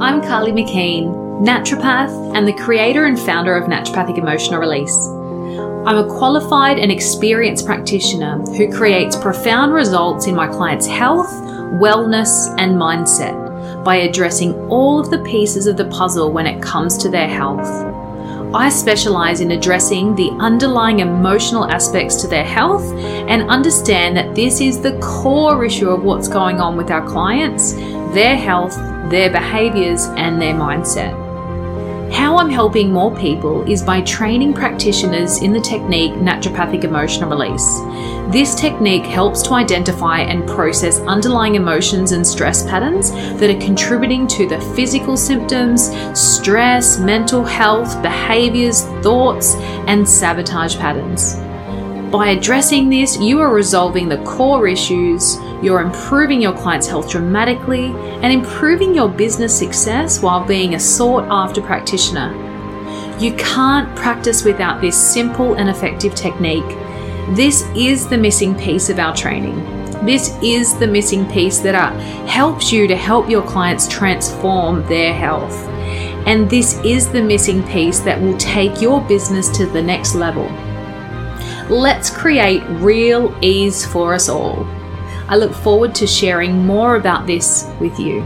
I'm Karlie McKeand, naturopath and the creator and founder of Naturopathic Emotional Release. I'm a qualified and experienced practitioner who creates profound results in my clients' health, wellness, and mindset by addressing all of the pieces of the puzzle when it comes to their health. I specialize in addressing the underlying emotional aspects to their health and understand that this is the core issue of what's going on with our clients, their health, their behaviors, and their mindset. How I'm helping more people is by training practitioners in the technique naturopathic emotional release. This technique helps to identify and process underlying emotions and stress patterns that are contributing to the physical symptoms, stress, mental health, behaviors, thoughts, and sabotage patterns. By addressing this, you are resolving the core issues, you're improving your client's health dramatically, and improving your business success while being a sought after practitioner. You can't practice without this simple and effective technique. This is the missing piece of our training. This is the missing piece that uh, helps you to help your clients transform their health. And this is the missing piece that will take your business to the next level. Let's create real ease for us all. I look forward to sharing more about this with you.